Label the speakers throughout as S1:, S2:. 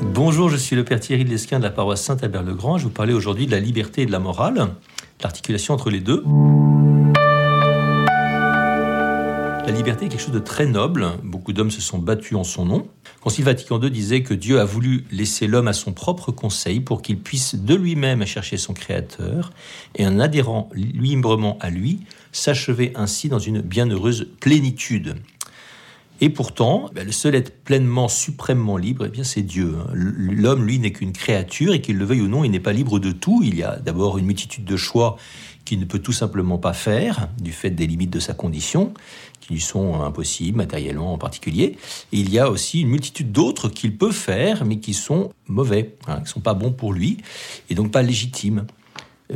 S1: Bonjour, je suis le Père Thierry Lesquin de la paroisse Saint-Albert-le-Grand. Je vous parler aujourd'hui de la liberté et de la morale, l'articulation entre les deux. La liberté est quelque chose de très noble. Beaucoup d'hommes se sont battus en son nom. Concile Vatican II disait que Dieu a voulu laisser l'homme à son propre conseil pour qu'il puisse de lui-même chercher son Créateur et en adhérant librement à lui, s'achever ainsi dans une bienheureuse plénitude. Et pourtant, ben, le seul être pleinement, suprêmement libre, eh bien, c'est Dieu. Hein. L'homme, lui, n'est qu'une créature et qu'il le veuille ou non, il n'est pas libre de tout. Il y a d'abord une multitude de choix qu'il ne peut tout simplement pas faire du fait des limites de sa condition, qui lui sont impossibles, matériellement en particulier. Et il y a aussi une multitude d'autres qu'il peut faire, mais qui sont mauvais, hein, qui ne sont pas bons pour lui, et donc pas légitimes.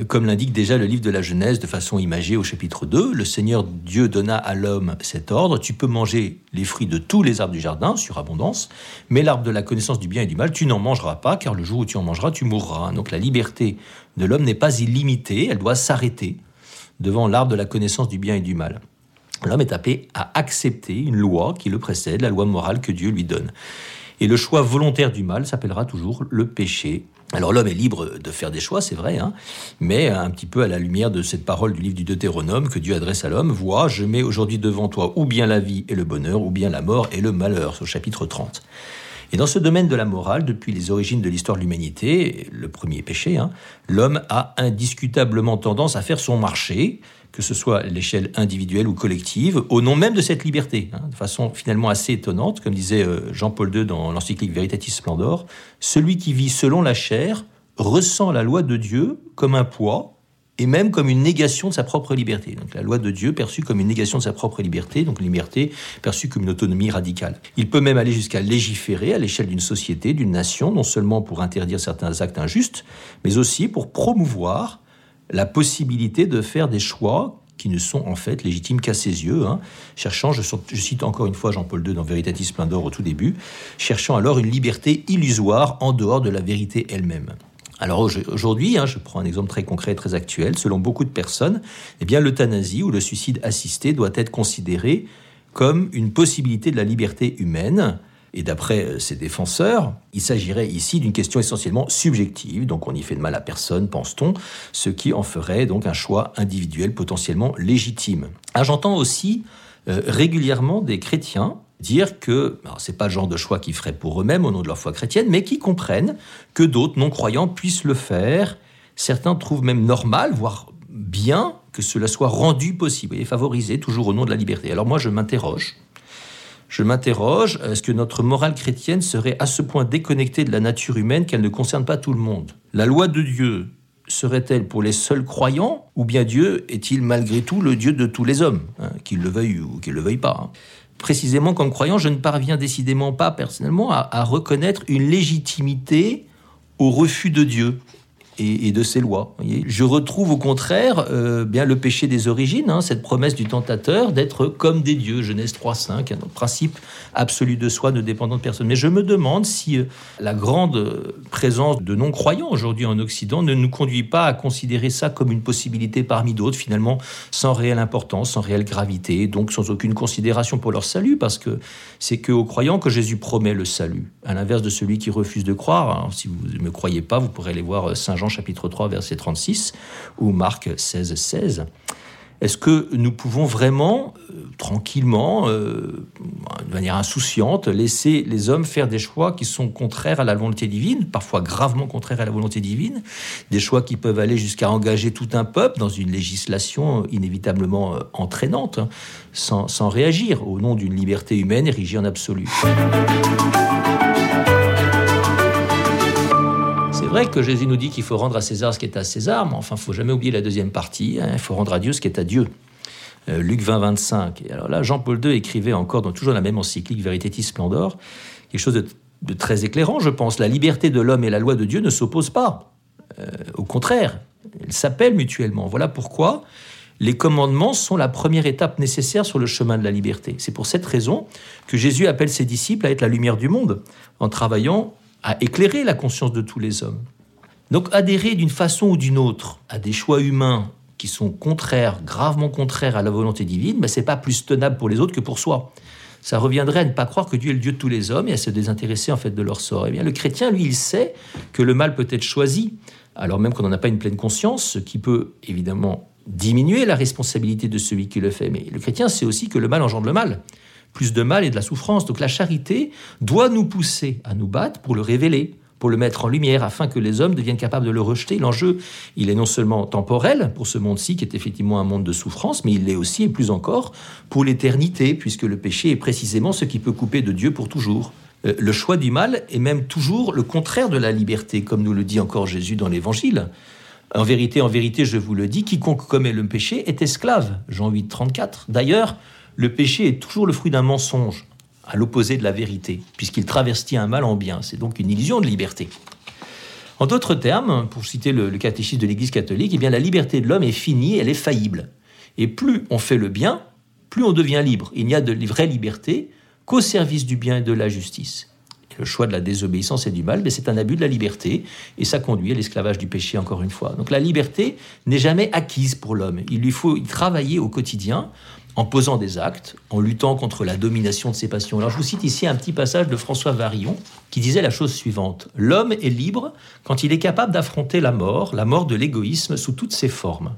S1: Comme l'indique déjà le livre de la Genèse de façon imagée au chapitre 2, le Seigneur Dieu donna à l'homme cet ordre, tu peux manger les fruits de tous les arbres du jardin, sur abondance, mais l'arbre de la connaissance du bien et du mal, tu n'en mangeras pas, car le jour où tu en mangeras, tu mourras. Donc la liberté de l'homme n'est pas illimitée, elle doit s'arrêter devant l'arbre de la connaissance du bien et du mal. L'homme est appelé à accepter une loi qui le précède, la loi morale que Dieu lui donne. Et le choix volontaire du mal s'appellera toujours le péché, alors l'homme est libre de faire des choix, c'est vrai, hein, mais un petit peu à la lumière de cette parole du livre du Deutéronome que Dieu adresse à l'homme, vois, je mets aujourd'hui devant toi ou bien la vie et le bonheur, ou bien la mort et le malheur, au chapitre 30. Et dans ce domaine de la morale, depuis les origines de l'histoire de l'humanité, le premier péché, hein, l'homme a indiscutablement tendance à faire son marché, que ce soit à l'échelle individuelle ou collective, au nom même de cette liberté, hein, de façon finalement assez étonnante, comme disait euh, Jean-Paul II dans l'encyclique Veritatis Splendor, celui qui vit selon la chair ressent la loi de Dieu comme un poids et même comme une négation de sa propre liberté. Donc la loi de Dieu perçue comme une négation de sa propre liberté, donc liberté perçue comme une autonomie radicale. Il peut même aller jusqu'à légiférer à l'échelle d'une société, d'une nation, non seulement pour interdire certains actes injustes, mais aussi pour promouvoir la possibilité de faire des choix qui ne sont en fait légitimes qu'à ses yeux, hein. cherchant, je, cite encore une fois Jean-Paul II dans Veritatis Splendor au tout début, cherchant alors une liberté illusoire en dehors de la vérité elle-même. Alors aujourd'hui, hein, je prends un exemple très concret, très actuel, selon beaucoup de personnes, eh bien l'euthanasie ou le suicide assisté doit être considéré comme une possibilité de la liberté humaine, et d'après euh, ses défenseurs, il s'agirait ici d'une question essentiellement subjective, donc on n'y fait de mal à personne, pense-t-on, ce qui en ferait donc un choix individuel potentiellement légitime. Ah, j'entends aussi euh, régulièrement des chrétiens dire que ce n'est pas le genre de choix qu'ils feraient pour eux-mêmes au nom de leur foi chrétienne, mais qui comprennent que d'autres non-croyants puissent le faire. Certains trouvent même normal, voire bien, que cela soit rendu possible et favorisé toujours au nom de la liberté. Alors moi, je m'interroge je m'interroge, est-ce que notre morale chrétienne serait à ce point déconnectée de la nature humaine qu'elle ne concerne pas tout le monde? La loi de Dieu serait-elle pour les seuls croyants ou bien Dieu est-il malgré tout le Dieu de tous les hommes, hein, qu'ils le veuillent ou qu'ils ne le veuillent pas hein? Précisément comme croyant, je ne parviens décidément pas personnellement à reconnaître une légitimité au refus de Dieu et, de ses lois. Je retrouve au contraire euh, bien le péché des origines, hein, cette promesse du tentateur d'être comme des dieux, Genèse 3.5, un principe absolu de soi ne dépendant de personne. Mais je me demande si euh, la grande présence de non-croyants aujourd'hui en Occident ne nous conduit pas à considérer ça comme une possibilité parmi d'autres, finalement sans réelle importance, sans réelle gravité, donc sans aucune considération pour leur salut, parce que c'est qu'aux croyants que Jésus promet le salut, à l'inverse de celui qui refuse de croire. Hein. si vous ne me croyez pas, vous pourrez aller voir euh, Saint Jean chapitre 3, verset 36, ou Marc 16, 16. Est-ce que nous pouvons vraiment, euh, tranquillement, euh, de manière insouciante, laisser les hommes faire des choix qui sont contraires à la volonté divine, parfois gravement contraires à la volonté divine, des choix qui peuvent aller jusqu'à engager tout un peuple dans une législation inévitablement euh, entraînante, sans, sans réagir, au nom d'une liberté humaine érigée en absolu vrai que Jésus nous dit qu'il faut rendre à César ce qui est à César, mais enfin, il faut jamais oublier la deuxième partie. Hein. il faut rendre à Dieu ce qui est à Dieu. Euh, Luc 20, 25. Et alors là, Jean-Paul II écrivait encore dans toujours la même encyclique Veritatis Splendor quelque chose de, très éclairant, je pense. La liberté de l'homme et la loi de Dieu ne s'opposent pas. Euh, au contraire, elles s'appellent mutuellement. Voilà pourquoi les commandements sont la première étape nécessaire sur le chemin de la liberté. C'est pour cette raison que Jésus appelle ses disciples à être la lumière du monde, en travaillant à éclairer la conscience de tous les hommes. Donc adhérer d'une façon ou d'une autre à des choix humains qui sont contraires, gravement contraires à la volonté divine, ben, ce n'est pas plus tenable pour les autres que pour soi. ça reviendrait à ne pas croire que Dieu est le Dieu de tous les hommes et à se désintéresser en fait de leur sort. Eh bien, le chrétien, lui, il sait que le mal peut être choisi, alors même qu'on n'en a pas une pleine conscience, ce qui peut évidemment diminuer la responsabilité de celui qui le fait. Mais le chrétien sait aussi que le mal engendre le mal. Plus de mal et de la souffrance. Donc la charité doit nous pousser à nous battre pour le révéler, pour le mettre en lumière, afin que les hommes deviennent capables de le rejeter. L'enjeu, il est non seulement temporel pour ce monde-ci, qui est effectivement un monde de souffrance, mais il l'est aussi, et plus encore, pour l'éternité, puisque le péché est précisément ce qui peut couper de Dieu pour toujours. Euh, le choix du mal est même toujours le contraire de la liberté, comme nous le dit encore Jésus dans l'Évangile. En vérité, en vérité, je vous le dis, quiconque commet le péché est esclave. Jean 8, 34. D'ailleurs, le péché est toujours le fruit d'un mensonge à l'opposé de la vérité, puisqu'il travestit un mal en bien. C'est donc une illusion de liberté. En d'autres termes, pour citer le, catéchisme de l'Église catholique, eh bien, la liberté de l'homme est finie, elle est faillible. Et plus on fait le bien, plus on devient libre. Il n'y a de vraie liberté qu'au service du bien et de la justice. le choix de la désobéissance et du mal, mais c'est un abus de la liberté, et ça conduit à l'esclavage du péché, encore une fois. Donc la liberté n'est jamais acquise pour l'homme. Il lui faut y travailler au quotidien en posant des actes, en luttant contre la domination de ses passions. Alors je vous cite ici un petit passage de François Varillon qui disait la chose suivante. L'homme est libre quand il est capable d'affronter la mort, la mort de l'égoïsme sous toutes ses formes.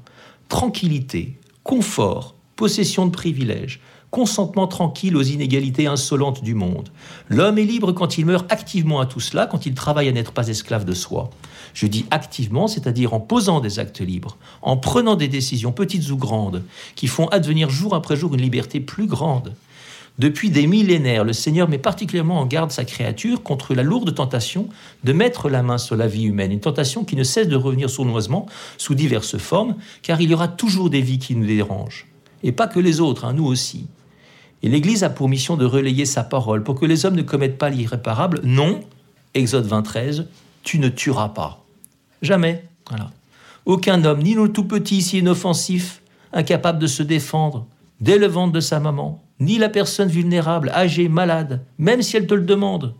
S1: Tranquillité, confort, possession de privilèges, consentement tranquille aux inégalités insolentes du monde. L'homme est libre quand il meurt activement à tout cela, quand il travaille à n'être pas esclave de soi. Je dis activement, c'est-à-dire en posant des actes libres, en prenant des décisions petites ou grandes, qui font advenir jour après jour une liberté plus grande. Depuis des millénaires, le Seigneur met particulièrement en garde sa créature contre la lourde tentation de mettre la main sur la vie humaine, une tentation qui ne cesse de revenir sournoisement sous diverses formes, car il y aura toujours des vies qui nous dérangent, et pas que les autres, hein, nous aussi. Et l'Église a pour mission de relayer sa parole pour que les hommes ne commettent pas l'irréparable. Non, Exode 23, tu ne tueras pas. Jamais. Aucun homme, ni le tout petit, si inoffensif, incapable de se défendre, dès le ventre de sa maman, ni la personne vulnérable, âgée, malade, même si elle te le demande,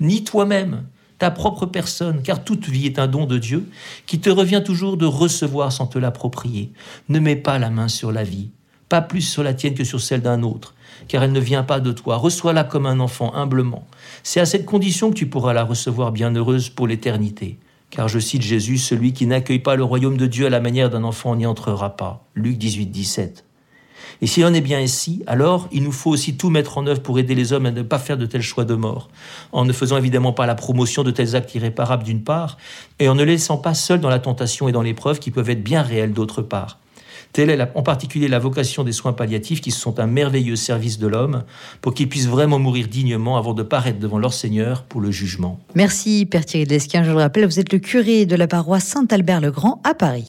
S1: ni toi-même, ta propre personne, car toute vie est un don de Dieu, qui te revient toujours de recevoir sans te l'approprier. Ne mets pas la main sur la vie, pas plus sur la tienne que sur celle d'un autre, car elle ne vient pas de toi. Reçois-la comme un enfant, humblement. C'est à cette condition que tu pourras la recevoir bienheureuse pour l'éternité. Car je cite Jésus, celui qui n'accueille pas le royaume de Dieu à la manière d'un enfant n'y entrera pas. Luc 18, 17. Et si on est bien ici, alors il nous faut aussi tout mettre en œuvre pour aider les hommes à ne pas faire de tels choix de mort, en ne faisant évidemment pas la promotion de tels actes irréparables d'une part, et en ne laissant pas seuls dans la tentation et dans l'épreuve qui peuvent être bien réelles d'autre part. Telle est en particulier la vocation des soins palliatifs qui sont un merveilleux service de l'homme pour qu'ils puissent vraiment mourir dignement avant de paraître devant leur Seigneur pour le jugement.
S2: Merci Père Thierry Lesquin. Je le rappelle, vous êtes le curé de la paroisse Saint-Albert-le-Grand à Paris.